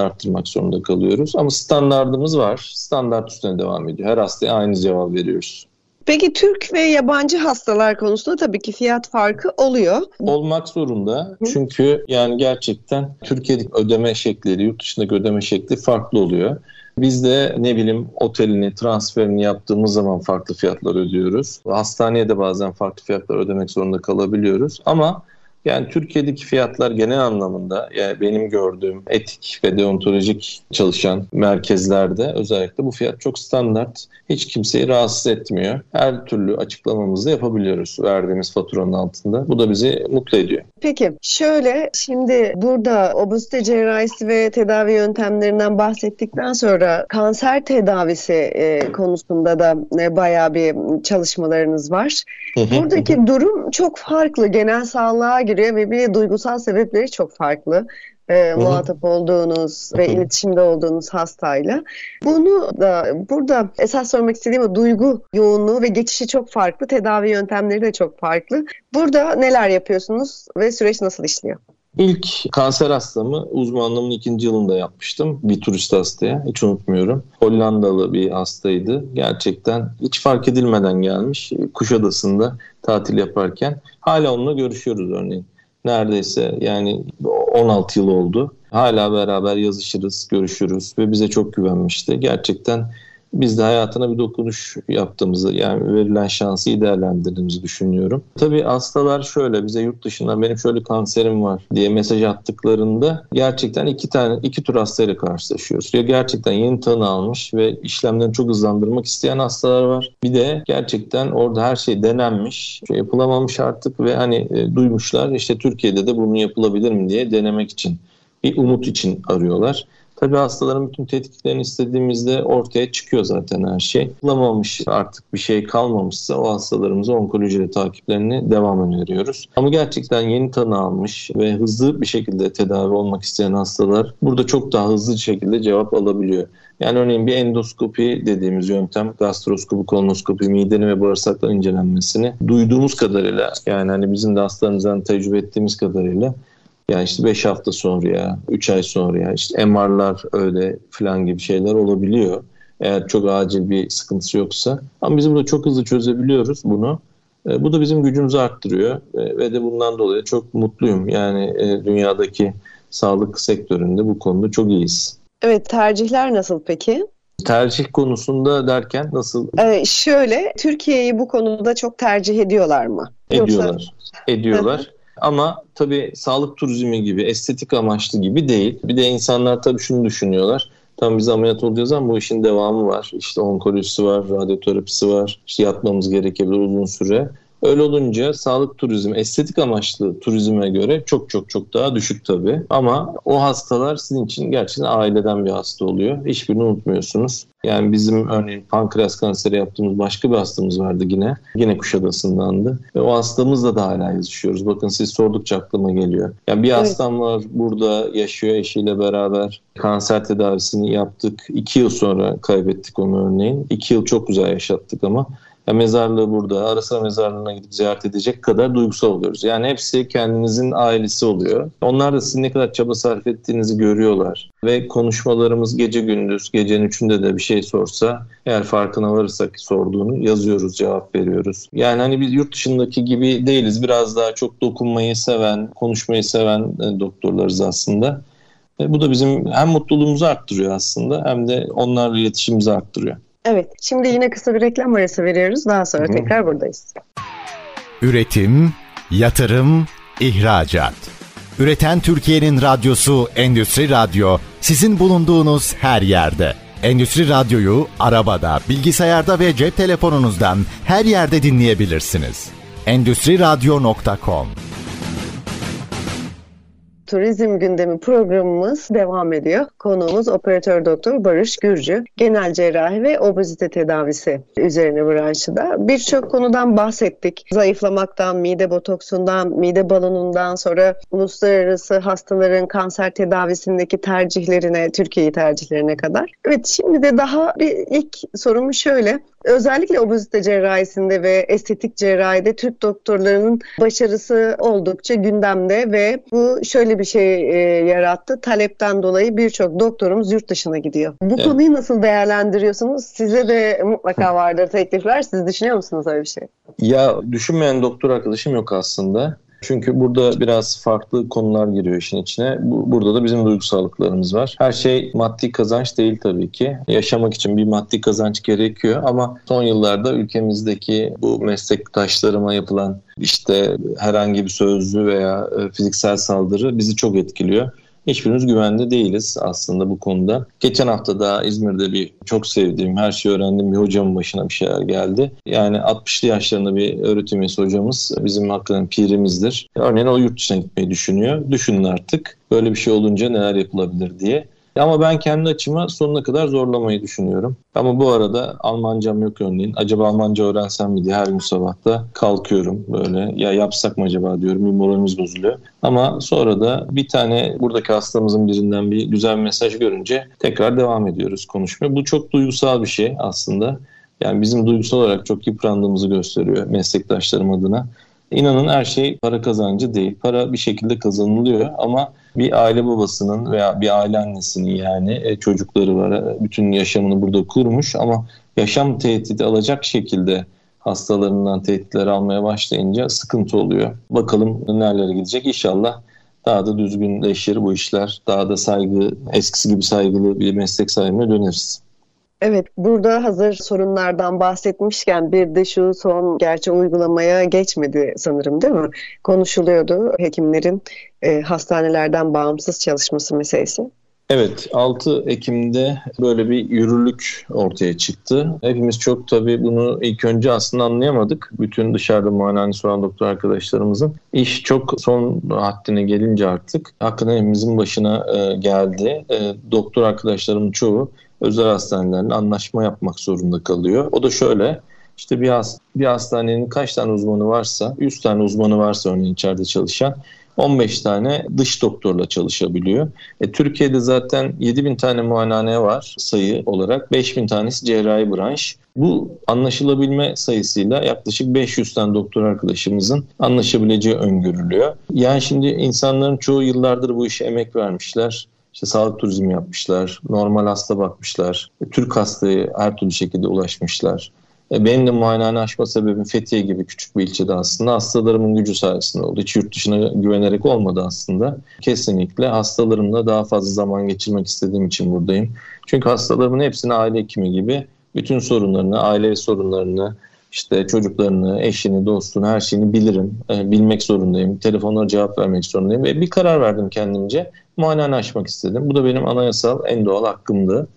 arttırmak zorunda kalıyoruz. Ama standartımız var. Standart üstüne devam ediyor. Her hastaya aynı cevap veriyoruz. Peki Türk ve yabancı hastalar konusunda tabii ki fiyat farkı oluyor. Olmak zorunda. Çünkü yani gerçekten Türkiye'deki ödeme şekli, yurt dışındaki ödeme şekli farklı oluyor. Biz de ne bileyim otelini, transferini yaptığımız zaman farklı fiyatlar ödüyoruz. Hastaneye de bazen farklı fiyatlar ödemek zorunda kalabiliyoruz. Ama yani Türkiye'deki fiyatlar genel anlamında yani benim gördüğüm etik ve deontolojik çalışan merkezlerde özellikle bu fiyat çok standart. Hiç kimseyi rahatsız etmiyor. Her türlü açıklamamızı yapabiliyoruz verdiğimiz faturanın altında. Bu da bizi mutlu ediyor. Peki şöyle şimdi burada obezite cerrahisi ve tedavi yöntemlerinden bahsettikten sonra kanser tedavisi e, konusunda da e, bayağı bir çalışmalarınız var. Buradaki durum çok farklı. Genel sağlığa giriyor ve bir duygusal sebepleri çok farklı e, muhatap olduğunuz ve iletişimde olduğunuz hastayla. Bunu da burada esas sormak istediğim o duygu yoğunluğu ve geçişi çok farklı. Tedavi yöntemleri de çok farklı. Burada neler yapıyorsunuz ve süreç nasıl işliyor? İlk kanser hastamı uzmanlığımın ikinci yılında yapmıştım. Bir turist hastaya. Hiç unutmuyorum. Hollandalı bir hastaydı. Gerçekten hiç fark edilmeden gelmiş. Kuşadası'nda tatil yaparken. Hala onunla görüşüyoruz örneğin. Neredeyse yani 16 yıl oldu. Hala beraber yazışırız, görüşürüz ve bize çok güvenmişti. Gerçekten biz de hayatına bir dokunuş yaptığımızı yani verilen şansı iyi değerlendirdiğimizi düşünüyorum. Tabii hastalar şöyle bize yurt dışından benim şöyle kanserim var diye mesaj attıklarında gerçekten iki tane iki tür hastayla karşılaşıyoruz. Ya gerçekten yeni tanı almış ve işlemlerini çok hızlandırmak isteyen hastalar var. Bir de gerçekten orada her şey denenmiş, şey yapılamamış artık ve hani e, duymuşlar işte Türkiye'de de bunu yapılabilir mi diye denemek için bir umut için arıyorlar. Tabii hastaların bütün tetkiklerini istediğimizde ortaya çıkıyor zaten her şey. Bulamamış artık bir şey kalmamışsa o hastalarımıza onkoloji takiplerini devam öneriyoruz. Ama gerçekten yeni tanı almış ve hızlı bir şekilde tedavi olmak isteyen hastalar burada çok daha hızlı bir şekilde cevap alabiliyor. Yani örneğin bir endoskopi dediğimiz yöntem, gastroskopi, kolonoskopi, midenin ve bağırsakların incelenmesini duyduğumuz kadarıyla yani hani bizim de hastalarımızdan tecrübe ettiğimiz kadarıyla yani işte 5 hafta sonra ya 3 ay sonra ya işte MR'lar öyle falan gibi şeyler olabiliyor. Eğer çok acil bir sıkıntısı yoksa. Ama biz burada çok hızlı çözebiliyoruz bunu. E, bu da bizim gücümüzü arttırıyor e, ve de bundan dolayı çok mutluyum. Yani e, dünyadaki sağlık sektöründe bu konuda çok iyiyiz. Evet tercihler nasıl peki? Tercih konusunda derken nasıl? Ee, şöyle Türkiye'yi bu konuda çok tercih ediyorlar mı? Ediyorlar. Yoksa... Ediyorlar. Ama tabii sağlık turizmi gibi, estetik amaçlı gibi değil. Bir de insanlar tabii şunu düşünüyorlar. Tam biz ameliyat olacağız ama bu işin devamı var. İşte onkolojisi var, radyoterapisi var. İşte yatmamız gerekebilir uzun süre. Öyle olunca sağlık turizmi, estetik amaçlı turizme göre çok çok çok daha düşük tabii. Ama o hastalar sizin için gerçekten aileden bir hasta oluyor. Hiçbirini unutmuyorsunuz. Yani bizim örneğin pankreas kanseri yaptığımız başka bir hastamız vardı yine. Yine Kuşadası'ndandı. Ve o hastamızla da hala yazışıyoruz. Bakın siz sordukça aklıma geliyor. Yani bir evet. hastam var burada yaşıyor eşiyle beraber. Kanser tedavisini yaptık. İki yıl sonra kaybettik onu örneğin. İki yıl çok güzel yaşattık ama ya mezarlığı burada, ara sıra mezarlığına gidip ziyaret edecek kadar duygusal oluyoruz. Yani hepsi kendinizin ailesi oluyor. Onlar da sizin ne kadar çaba sarf ettiğinizi görüyorlar. Ve konuşmalarımız gece gündüz, gecenin üçünde de bir şey sorsa eğer farkına varırsak sorduğunu yazıyoruz, cevap veriyoruz. Yani hani biz yurt dışındaki gibi değiliz. Biraz daha çok dokunmayı seven, konuşmayı seven e, doktorlarız aslında. E, bu da bizim hem mutluluğumuzu arttırıyor aslında hem de onlarla iletişimimizi arttırıyor. Evet, şimdi yine kısa bir reklam arası veriyoruz. Daha sonra Hı. tekrar buradayız. Üretim, yatırım, ihracat. Üreten Türkiye'nin radyosu Endüstri Radyo sizin bulunduğunuz her yerde. Endüstri Radyo'yu arabada, bilgisayarda ve cep telefonunuzdan her yerde dinleyebilirsiniz. Endüstri Radyo.com Turizm Gündemi programımız devam ediyor. Konuğumuz operatör doktor Barış Gürcü. Genel cerrahi ve obezite tedavisi üzerine branşıda. Birçok konudan bahsettik. Zayıflamaktan, mide botoksundan, mide balonundan sonra uluslararası hastaların kanser tedavisindeki tercihlerine, Türkiye'yi tercihlerine kadar. Evet şimdi de daha bir ilk sorum şöyle. Özellikle obezite cerrahisinde ve estetik cerrahide Türk doktorlarının başarısı oldukça gündemde ve bu şöyle bir şey e, yarattı. Talepten dolayı birçok doktorumuz yurt dışına gidiyor. Bu evet. konuyu nasıl değerlendiriyorsunuz? Size de mutlaka vardır teklifler. Siz düşünüyor musunuz öyle bir şey? Ya düşünmeyen doktor arkadaşım yok aslında. Çünkü burada biraz farklı konular giriyor işin içine. Bu, burada da bizim duygusallıklarımız var. Her şey maddi kazanç değil tabii ki. Yaşamak için bir maddi kazanç gerekiyor ama son yıllarda ülkemizdeki bu meslektaşlarıma yapılan işte herhangi bir sözlü veya e, fiziksel saldırı bizi çok etkiliyor hiçbirimiz güvende değiliz aslında bu konuda. Geçen hafta da İzmir'de bir çok sevdiğim, her şeyi öğrendiğim bir hocamın başına bir şeyler geldi. Yani 60'lı yaşlarında bir öğretim üyesi hocamız bizim hakikaten pirimizdir. Örneğin o yurt dışına gitmeyi düşünüyor. Düşünün artık böyle bir şey olunca neler yapılabilir diye. Ama ben kendi açıma sonuna kadar zorlamayı düşünüyorum. Ama bu arada Almancam yok örneğin. Acaba Almanca öğrensem mi diye her gün sabahta kalkıyorum böyle. Ya yapsak mı acaba diyorum. Bir moralimiz bozuluyor. Ama sonra da bir tane buradaki hastamızın birinden bir güzel bir mesaj görünce tekrar devam ediyoruz konuşmaya. Bu çok duygusal bir şey aslında. Yani bizim duygusal olarak çok yıprandığımızı gösteriyor meslektaşlarım adına. İnanın her şey para kazancı değil. Para bir şekilde kazanılıyor ama bir aile babasının veya bir aile annesinin yani e, çocukları var. E, bütün yaşamını burada kurmuş ama yaşam tehdidi alacak şekilde hastalarından tehditler almaya başlayınca sıkıntı oluyor. Bakalım nerelere gidecek inşallah daha da düzgünleşir bu işler. Daha da saygı, eskisi gibi saygılı bir meslek sahibine döneriz. Evet, burada hazır sorunlardan bahsetmişken bir de şu son gerçi uygulamaya geçmedi sanırım değil mi? Konuşuluyordu hekimlerin e, hastanelerden bağımsız çalışması meselesi. Evet 6 Ekim'de böyle bir yürürlük ortaya çıktı. Hepimiz çok tabii bunu ilk önce aslında anlayamadık. Bütün dışarıda muayenehanesi olan doktor arkadaşlarımızın. iş çok son haddine gelince artık hakikaten hepimizin başına e, geldi. E, doktor arkadaşlarımın çoğu özel hastanelerle anlaşma yapmak zorunda kalıyor. O da şöyle işte bir, hast bir hastanenin kaç tane uzmanı varsa 100 tane uzmanı varsa örneğin içeride çalışan 15 tane dış doktorla çalışabiliyor. E, Türkiye'de zaten 7 bin tane muayenehane var sayı olarak. 5 bin tanesi cerrahi branş. Bu anlaşılabilme sayısıyla yaklaşık 500 tane doktor arkadaşımızın anlaşabileceği öngörülüyor. Yani şimdi insanların çoğu yıllardır bu işe emek vermişler. İşte sağlık turizmi yapmışlar, normal hasta bakmışlar, Türk hastayı her türlü şekilde ulaşmışlar. E, benim de muayenehane açma sebebim Fethiye gibi küçük bir ilçede aslında hastalarımın gücü sayesinde oldu. Hiç yurt dışına güvenerek olmadı aslında. Kesinlikle hastalarımla daha fazla zaman geçirmek istediğim için buradayım. Çünkü hastalarımın hepsini aile hekimi gibi bütün sorunlarını, aile sorunlarını, işte çocuklarını, eşini, dostunu, her şeyini bilirim. E, bilmek zorundayım. Telefonlara cevap vermek zorundayım. Ve bir karar verdim kendimce. Muayenehane açmak istedim. Bu da benim anayasal en doğal hakkımdı.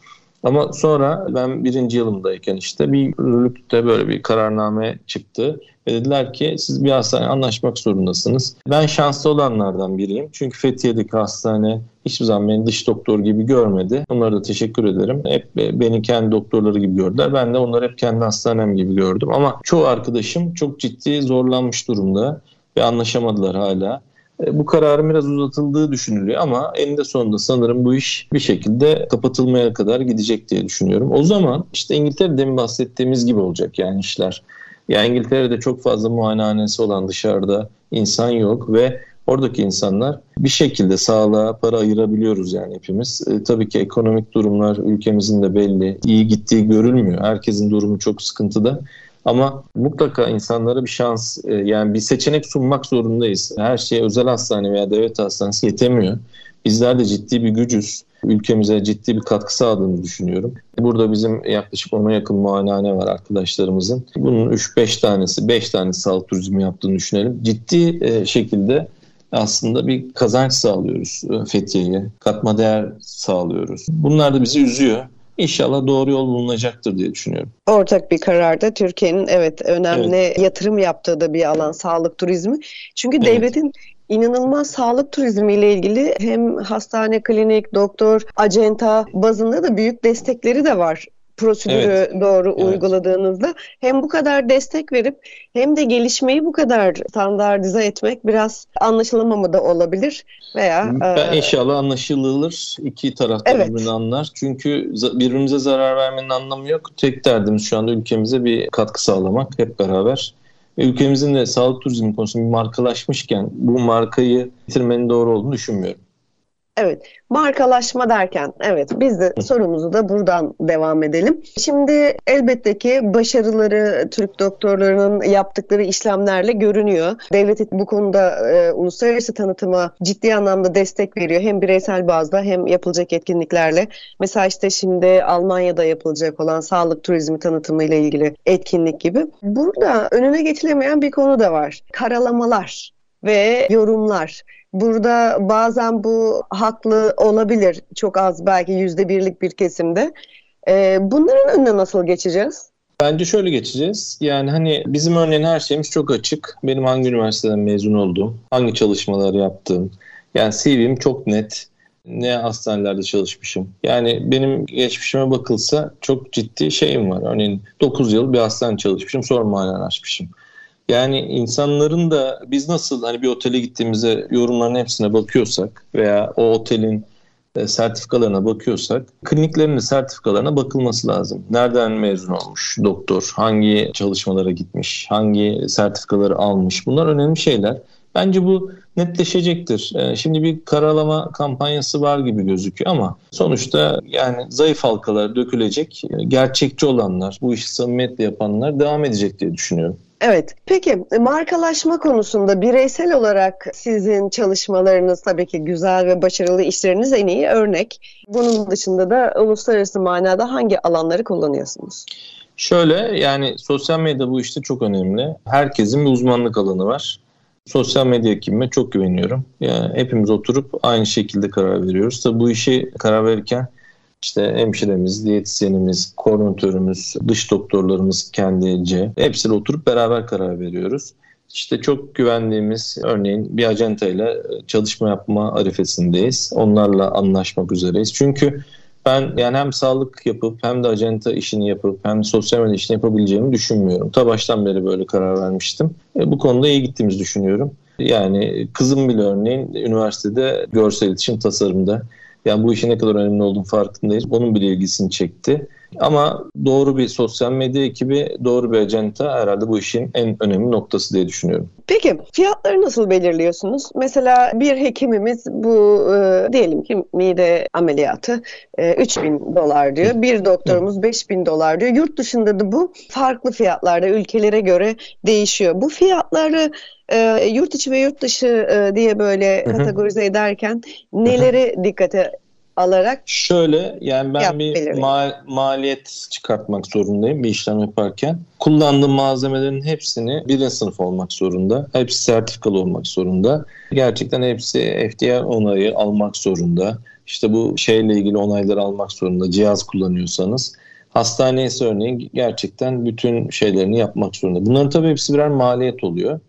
Ama sonra ben birinci yılımdayken işte bir yürürlükte böyle bir kararname çıktı. Ve dediler ki siz bir hastane anlaşmak zorundasınız. Ben şanslı olanlardan biriyim. Çünkü Fethiye'deki hastane hiçbir zaman beni dış doktor gibi görmedi. Onlara da teşekkür ederim. Hep beni kendi doktorları gibi gördüler. Ben de onları hep kendi hastanem gibi gördüm. Ama çoğu arkadaşım çok ciddi zorlanmış durumda ve anlaşamadılar hala. E, bu kararın biraz uzatıldığı düşünülüyor ama eninde sonunda sanırım bu iş bir şekilde kapatılmaya kadar gidecek diye düşünüyorum. O zaman işte İngiltere'de mi bahsettiğimiz gibi olacak yani işler. Yani İngiltere'de çok fazla muayenehanesi olan dışarıda insan yok ve oradaki insanlar bir şekilde sağlığa para ayırabiliyoruz yani hepimiz. E, tabii ki ekonomik durumlar ülkemizin de belli. iyi gittiği görülmüyor. Herkesin durumu çok sıkıntıda. Ama mutlaka insanlara bir şans e, yani bir seçenek sunmak zorundayız. Her şey özel hastane veya devlet hastanesi yetemiyor. Bizler de ciddi bir gücüz. Ülkemize ciddi bir katkı sağladığını düşünüyorum. Burada bizim yaklaşık ona yakın muayenehane var arkadaşlarımızın. Bunun 3-5 tanesi, 5 tanesi sağlık turizmi yaptığını düşünelim. Ciddi e, şekilde aslında bir kazanç sağlıyoruz e, Fethiye'ye. Katma değer sağlıyoruz. Bunlar da bizi üzüyor. İnşallah doğru yol bulunacaktır diye düşünüyorum. Ortak bir kararda Türkiye'nin evet önemli evet. yatırım yaptığı da bir alan sağlık turizmi. Çünkü evet. devletin inanılmaz sağlık turizmi ile ilgili hem hastane, klinik, doktor, acenta bazında da büyük destekleri de var prosedürü evet. doğru evet. uyguladığınızda hem bu kadar destek verip hem de gelişmeyi bu kadar standartize etmek biraz anlaşılamama da olabilir veya ben e, inşallah anlaşılır iki taraf da evet. birbirini anlar çünkü birbirimize zarar vermenin anlamı yok tek derdimiz şu anda ülkemize bir katkı sağlamak hep beraber ülkemizin de sağlık turizmi konusunda bir markalaşmışken bu markayı bitirmenin doğru olduğunu düşünmüyorum. Evet, markalaşma derken evet biz de sorumuzu da buradan devam edelim. Şimdi elbette ki başarıları Türk doktorlarının yaptıkları işlemlerle görünüyor. Devlet bu konuda e, uluslararası tanıtıma ciddi anlamda destek veriyor. Hem bireysel bazda hem yapılacak etkinliklerle. Mesela işte şimdi Almanya'da yapılacak olan sağlık turizmi tanıtımı ile ilgili etkinlik gibi. Burada önüne geçilemeyen bir konu da var. Karalamalar ve yorumlar. Burada bazen bu haklı olabilir. Çok az belki yüzde birlik bir kesimde. Ee, bunların önüne nasıl geçeceğiz? Bence şöyle geçeceğiz. Yani hani bizim örneğin her şeyimiz çok açık. Benim hangi üniversiteden mezun olduğum, hangi çalışmalar yaptığım. Yani CV'm çok net. Ne hastanelerde çalışmışım. Yani benim geçmişime bakılsa çok ciddi şeyim var. Örneğin 9 yıl bir hastane çalışmışım. Sonra muayene açmışım. Yani insanların da biz nasıl hani bir otele gittiğimizde yorumların hepsine bakıyorsak veya o otelin e, sertifikalarına bakıyorsak kliniklerin sertifikalarına bakılması lazım. Nereden mezun olmuş doktor, hangi çalışmalara gitmiş, hangi sertifikaları almış bunlar önemli şeyler. Bence bu netleşecektir. E, şimdi bir karalama kampanyası var gibi gözüküyor ama sonuçta yani zayıf halkalar dökülecek, gerçekçi olanlar, bu işi samimiyetle yapanlar devam edecek diye düşünüyorum. Evet. Peki markalaşma konusunda bireysel olarak sizin çalışmalarınız tabii ki güzel ve başarılı işleriniz en iyi örnek. Bunun dışında da uluslararası manada hangi alanları kullanıyorsunuz? Şöyle yani sosyal medya bu işte çok önemli. Herkesin bir uzmanlık alanı var. Sosyal medya ekibime çok güveniyorum. Yani hepimiz oturup aynı şekilde karar veriyoruz. Tabii bu işi karar verirken işte hemşiremiz, diyetisyenimiz, koordinatörümüz, dış doktorlarımız kendince hepsiyle oturup beraber karar veriyoruz. İşte çok güvendiğimiz örneğin bir acentayla çalışma yapma arifesindeyiz. Onlarla anlaşmak üzereyiz. Çünkü ben yani hem sağlık yapıp hem de acenta işini yapıp hem de sosyal medya işini yapabileceğimi düşünmüyorum. Ta baştan beri böyle karar vermiştim. E, bu konuda iyi gittiğimizi düşünüyorum. Yani kızım bile örneğin üniversitede görsel iletişim tasarımda yani bu işin ne kadar önemli olduğunu farkındayız. Onun bile ilgisini çekti. Ama doğru bir sosyal medya ekibi, doğru bir acenta herhalde bu işin en önemli noktası diye düşünüyorum. Peki fiyatları nasıl belirliyorsunuz? Mesela bir hekimimiz bu e, diyelim ki mide ameliyatı e, 3000 dolar diyor. Bir doktorumuz 5000 dolar diyor. Yurt dışında da bu farklı fiyatlarda ülkelere göre değişiyor. Bu fiyatları e, yurt içi ve yurt dışı e, diye böyle kategorize ederken neleri dikkate alarak şöyle yani ben bir ma- maliyet çıkartmak zorundayım bir işlem yaparken. Kullandığım malzemelerin hepsini birinci sınıf olmak zorunda. Hepsi sertifikalı olmak zorunda. Gerçekten hepsi FDA onayı almak zorunda. İşte bu şeyle ilgili onayları almak zorunda. Cihaz kullanıyorsanız. Hastane ise örneğin gerçekten bütün şeylerini yapmak zorunda. Bunların tabii hepsi birer maliyet oluyor.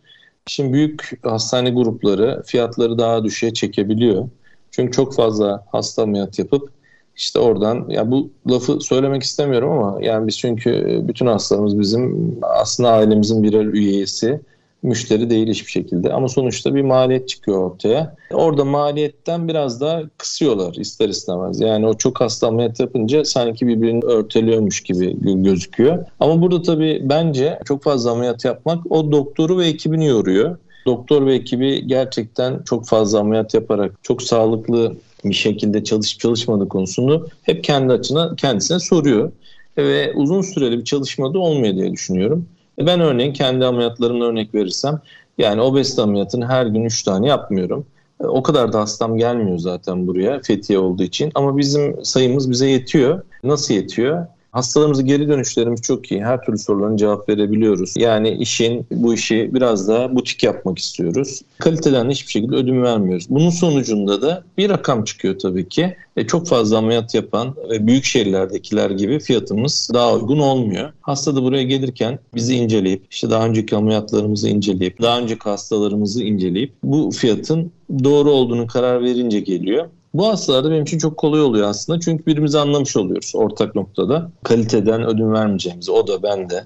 Şimdi büyük hastane grupları fiyatları daha düşüğe çekebiliyor. Çünkü çok fazla hasta ameliyat yapıp işte oradan ya bu lafı söylemek istemiyorum ama yani biz çünkü bütün hastalarımız bizim aslında ailemizin birer üyesi müşteri değil hiçbir şekilde. Ama sonuçta bir maliyet çıkıyor ortaya. Orada maliyetten biraz daha kısıyorlar ister istemez. Yani o çok hasta ameliyat yapınca sanki birbirini örteliyormuş gibi gözüküyor. Ama burada tabii bence çok fazla ameliyat yapmak o doktoru ve ekibini yoruyor. Doktor ve ekibi gerçekten çok fazla ameliyat yaparak çok sağlıklı bir şekilde çalışıp çalışmadığı konusunu hep kendi açına kendisine soruyor. Ve uzun süreli bir çalışmada olmuyor diye düşünüyorum. E, ben örneğin kendi ameliyatlarımla örnek verirsem yani obezite ameliyatını her gün 3 tane yapmıyorum. E, o kadar da hastam gelmiyor zaten buraya Fethiye olduğu için ama bizim sayımız bize yetiyor. Nasıl yetiyor? Hastalarımızın geri dönüşlerimiz çok iyi. Her türlü soruların cevap verebiliyoruz. Yani işin bu işi biraz daha butik yapmak istiyoruz. Kaliteden hiçbir şekilde ödün vermiyoruz. Bunun sonucunda da bir rakam çıkıyor tabii ki. E, çok fazla ameliyat yapan ve büyük şehirlerdekiler gibi fiyatımız daha uygun olmuyor. Hasta da buraya gelirken bizi inceleyip, işte daha önceki ameliyatlarımızı inceleyip, daha önceki hastalarımızı inceleyip bu fiyatın doğru olduğunu karar verince geliyor. Bu hastalarda benim için çok kolay oluyor aslında. Çünkü birbirimizi anlamış oluyoruz ortak noktada. Kaliteden ödün vermeyeceğimizi. O da ben de.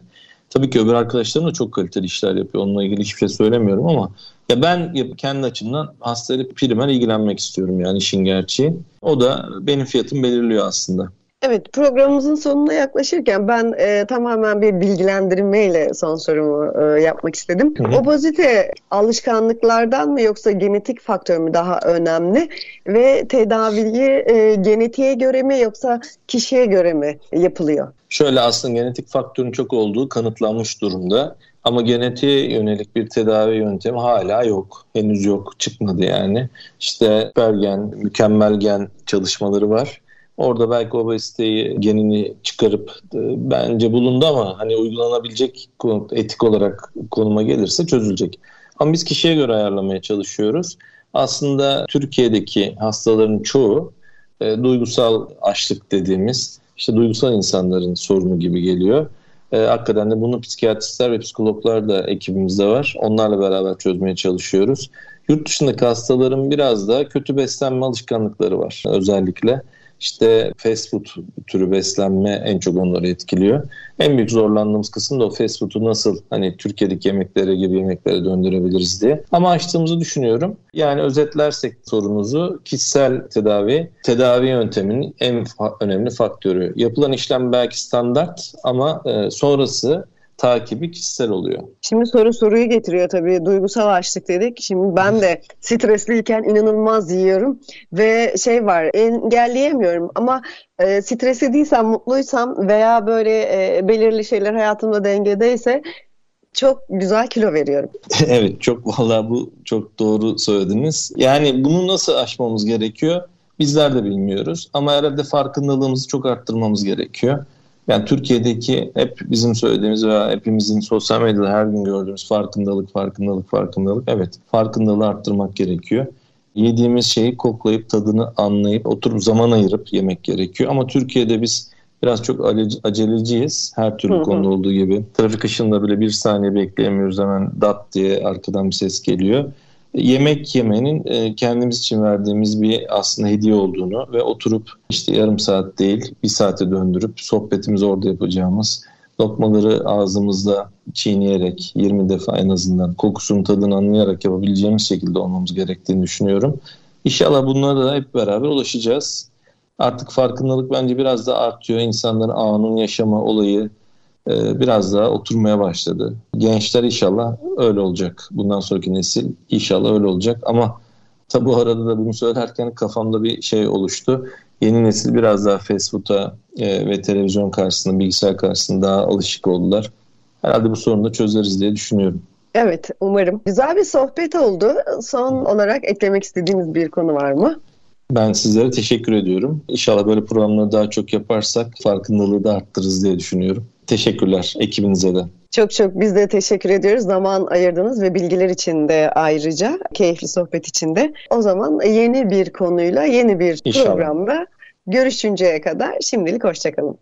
Tabii ki öbür arkadaşlarım da çok kaliteli işler yapıyor. Onunla ilgili hiçbir şey söylemiyorum ama ya ben kendi açımdan hastayla primer ilgilenmek istiyorum yani işin gerçeği. O da benim fiyatım belirliyor aslında. Evet programımızın sonuna yaklaşırken ben e, tamamen bir bilgilendirmeyle son sorumu e, yapmak istedim. Hı hı. Obezite alışkanlıklardan mı yoksa genetik faktör mü daha önemli ve tedaviyi e, genetiğe göre mi yoksa kişiye göre mi yapılıyor? Şöyle aslında genetik faktörün çok olduğu kanıtlanmış durumda. Ama genetiğe yönelik bir tedavi yöntemi hala yok. Henüz yok, çıkmadı yani. İşte süpergen, mükemmel gen çalışmaları var. Orada belki obeziteyi genini çıkarıp e, bence bulundu ama hani uygulanabilecek etik olarak konuma gelirse çözülecek. Ama biz kişiye göre ayarlamaya çalışıyoruz. Aslında Türkiye'deki hastaların çoğu e, duygusal açlık dediğimiz işte duygusal insanların sorunu gibi geliyor. E, hakikaten de bunu psikiyatristler ve psikologlar da ekibimizde var. Onlarla beraber çözmeye çalışıyoruz. Yurt dışındaki hastaların biraz da kötü beslenme alışkanlıkları var özellikle. İşte fast food türü beslenme en çok onları etkiliyor. En büyük zorlandığımız kısım da o fast food'u nasıl hani Türkiye'deki yemeklere gibi yemeklere döndürebiliriz diye. Ama açtığımızı düşünüyorum. Yani özetlersek sorunuzu kişisel tedavi, tedavi yönteminin en fa- önemli faktörü. Yapılan işlem belki standart ama e, sonrası takibi kişisel oluyor. Şimdi soru soruyu getiriyor tabii. Duygusal açlık dedik. Şimdi ben de stresliyken inanılmaz yiyorum ve şey var engelleyemiyorum ama e, stresli değilsem, mutluysam veya böyle e, belirli şeyler hayatımda dengedeyse çok güzel kilo veriyorum. evet çok valla bu çok doğru söylediniz. Yani bunu nasıl aşmamız gerekiyor? Bizler de bilmiyoruz ama herhalde farkındalığımızı çok arttırmamız gerekiyor. Yani Türkiye'deki hep bizim söylediğimiz veya hepimizin sosyal medyada her gün gördüğümüz farkındalık, farkındalık, farkındalık. Evet, farkındalığı arttırmak gerekiyor. Yediğimiz şeyi koklayıp tadını anlayıp oturup zaman ayırıp yemek gerekiyor. Ama Türkiye'de biz biraz çok aceleciyiz. Her türlü konuda olduğu gibi. Trafik ışığında bile bir saniye bekleyemiyoruz hemen dat diye arkadan bir ses geliyor yemek yemenin e, kendimiz için verdiğimiz bir aslında hediye olduğunu ve oturup işte yarım saat değil bir saate döndürüp sohbetimizi orada yapacağımız lokmaları ağzımızda çiğneyerek 20 defa en azından kokusunun tadını anlayarak yapabileceğimiz şekilde olmamız gerektiğini düşünüyorum. İnşallah bunlara da hep beraber ulaşacağız. Artık farkındalık bence biraz da artıyor. İnsanların anın yaşama olayı biraz daha oturmaya başladı. Gençler inşallah öyle olacak. Bundan sonraki nesil inşallah öyle olacak. Ama tabi bu arada da bunu söylerken kafamda bir şey oluştu. Yeni nesil biraz daha fast food'a e, ve televizyon karşısında, bilgisayar karşısında daha alışık oldular. Herhalde bu sorunu da çözeriz diye düşünüyorum. Evet, umarım. Güzel bir sohbet oldu. Son olarak eklemek istediğiniz bir konu var mı? Ben sizlere teşekkür ediyorum. İnşallah böyle programları daha çok yaparsak farkındalığı da arttırırız diye düşünüyorum. Teşekkürler ekibinize de. Çok çok biz de teşekkür ediyoruz. Zaman ayırdınız ve bilgiler için de ayrıca keyifli sohbet için de. O zaman yeni bir konuyla yeni bir İnşallah. programda görüşünceye kadar şimdilik hoşçakalın.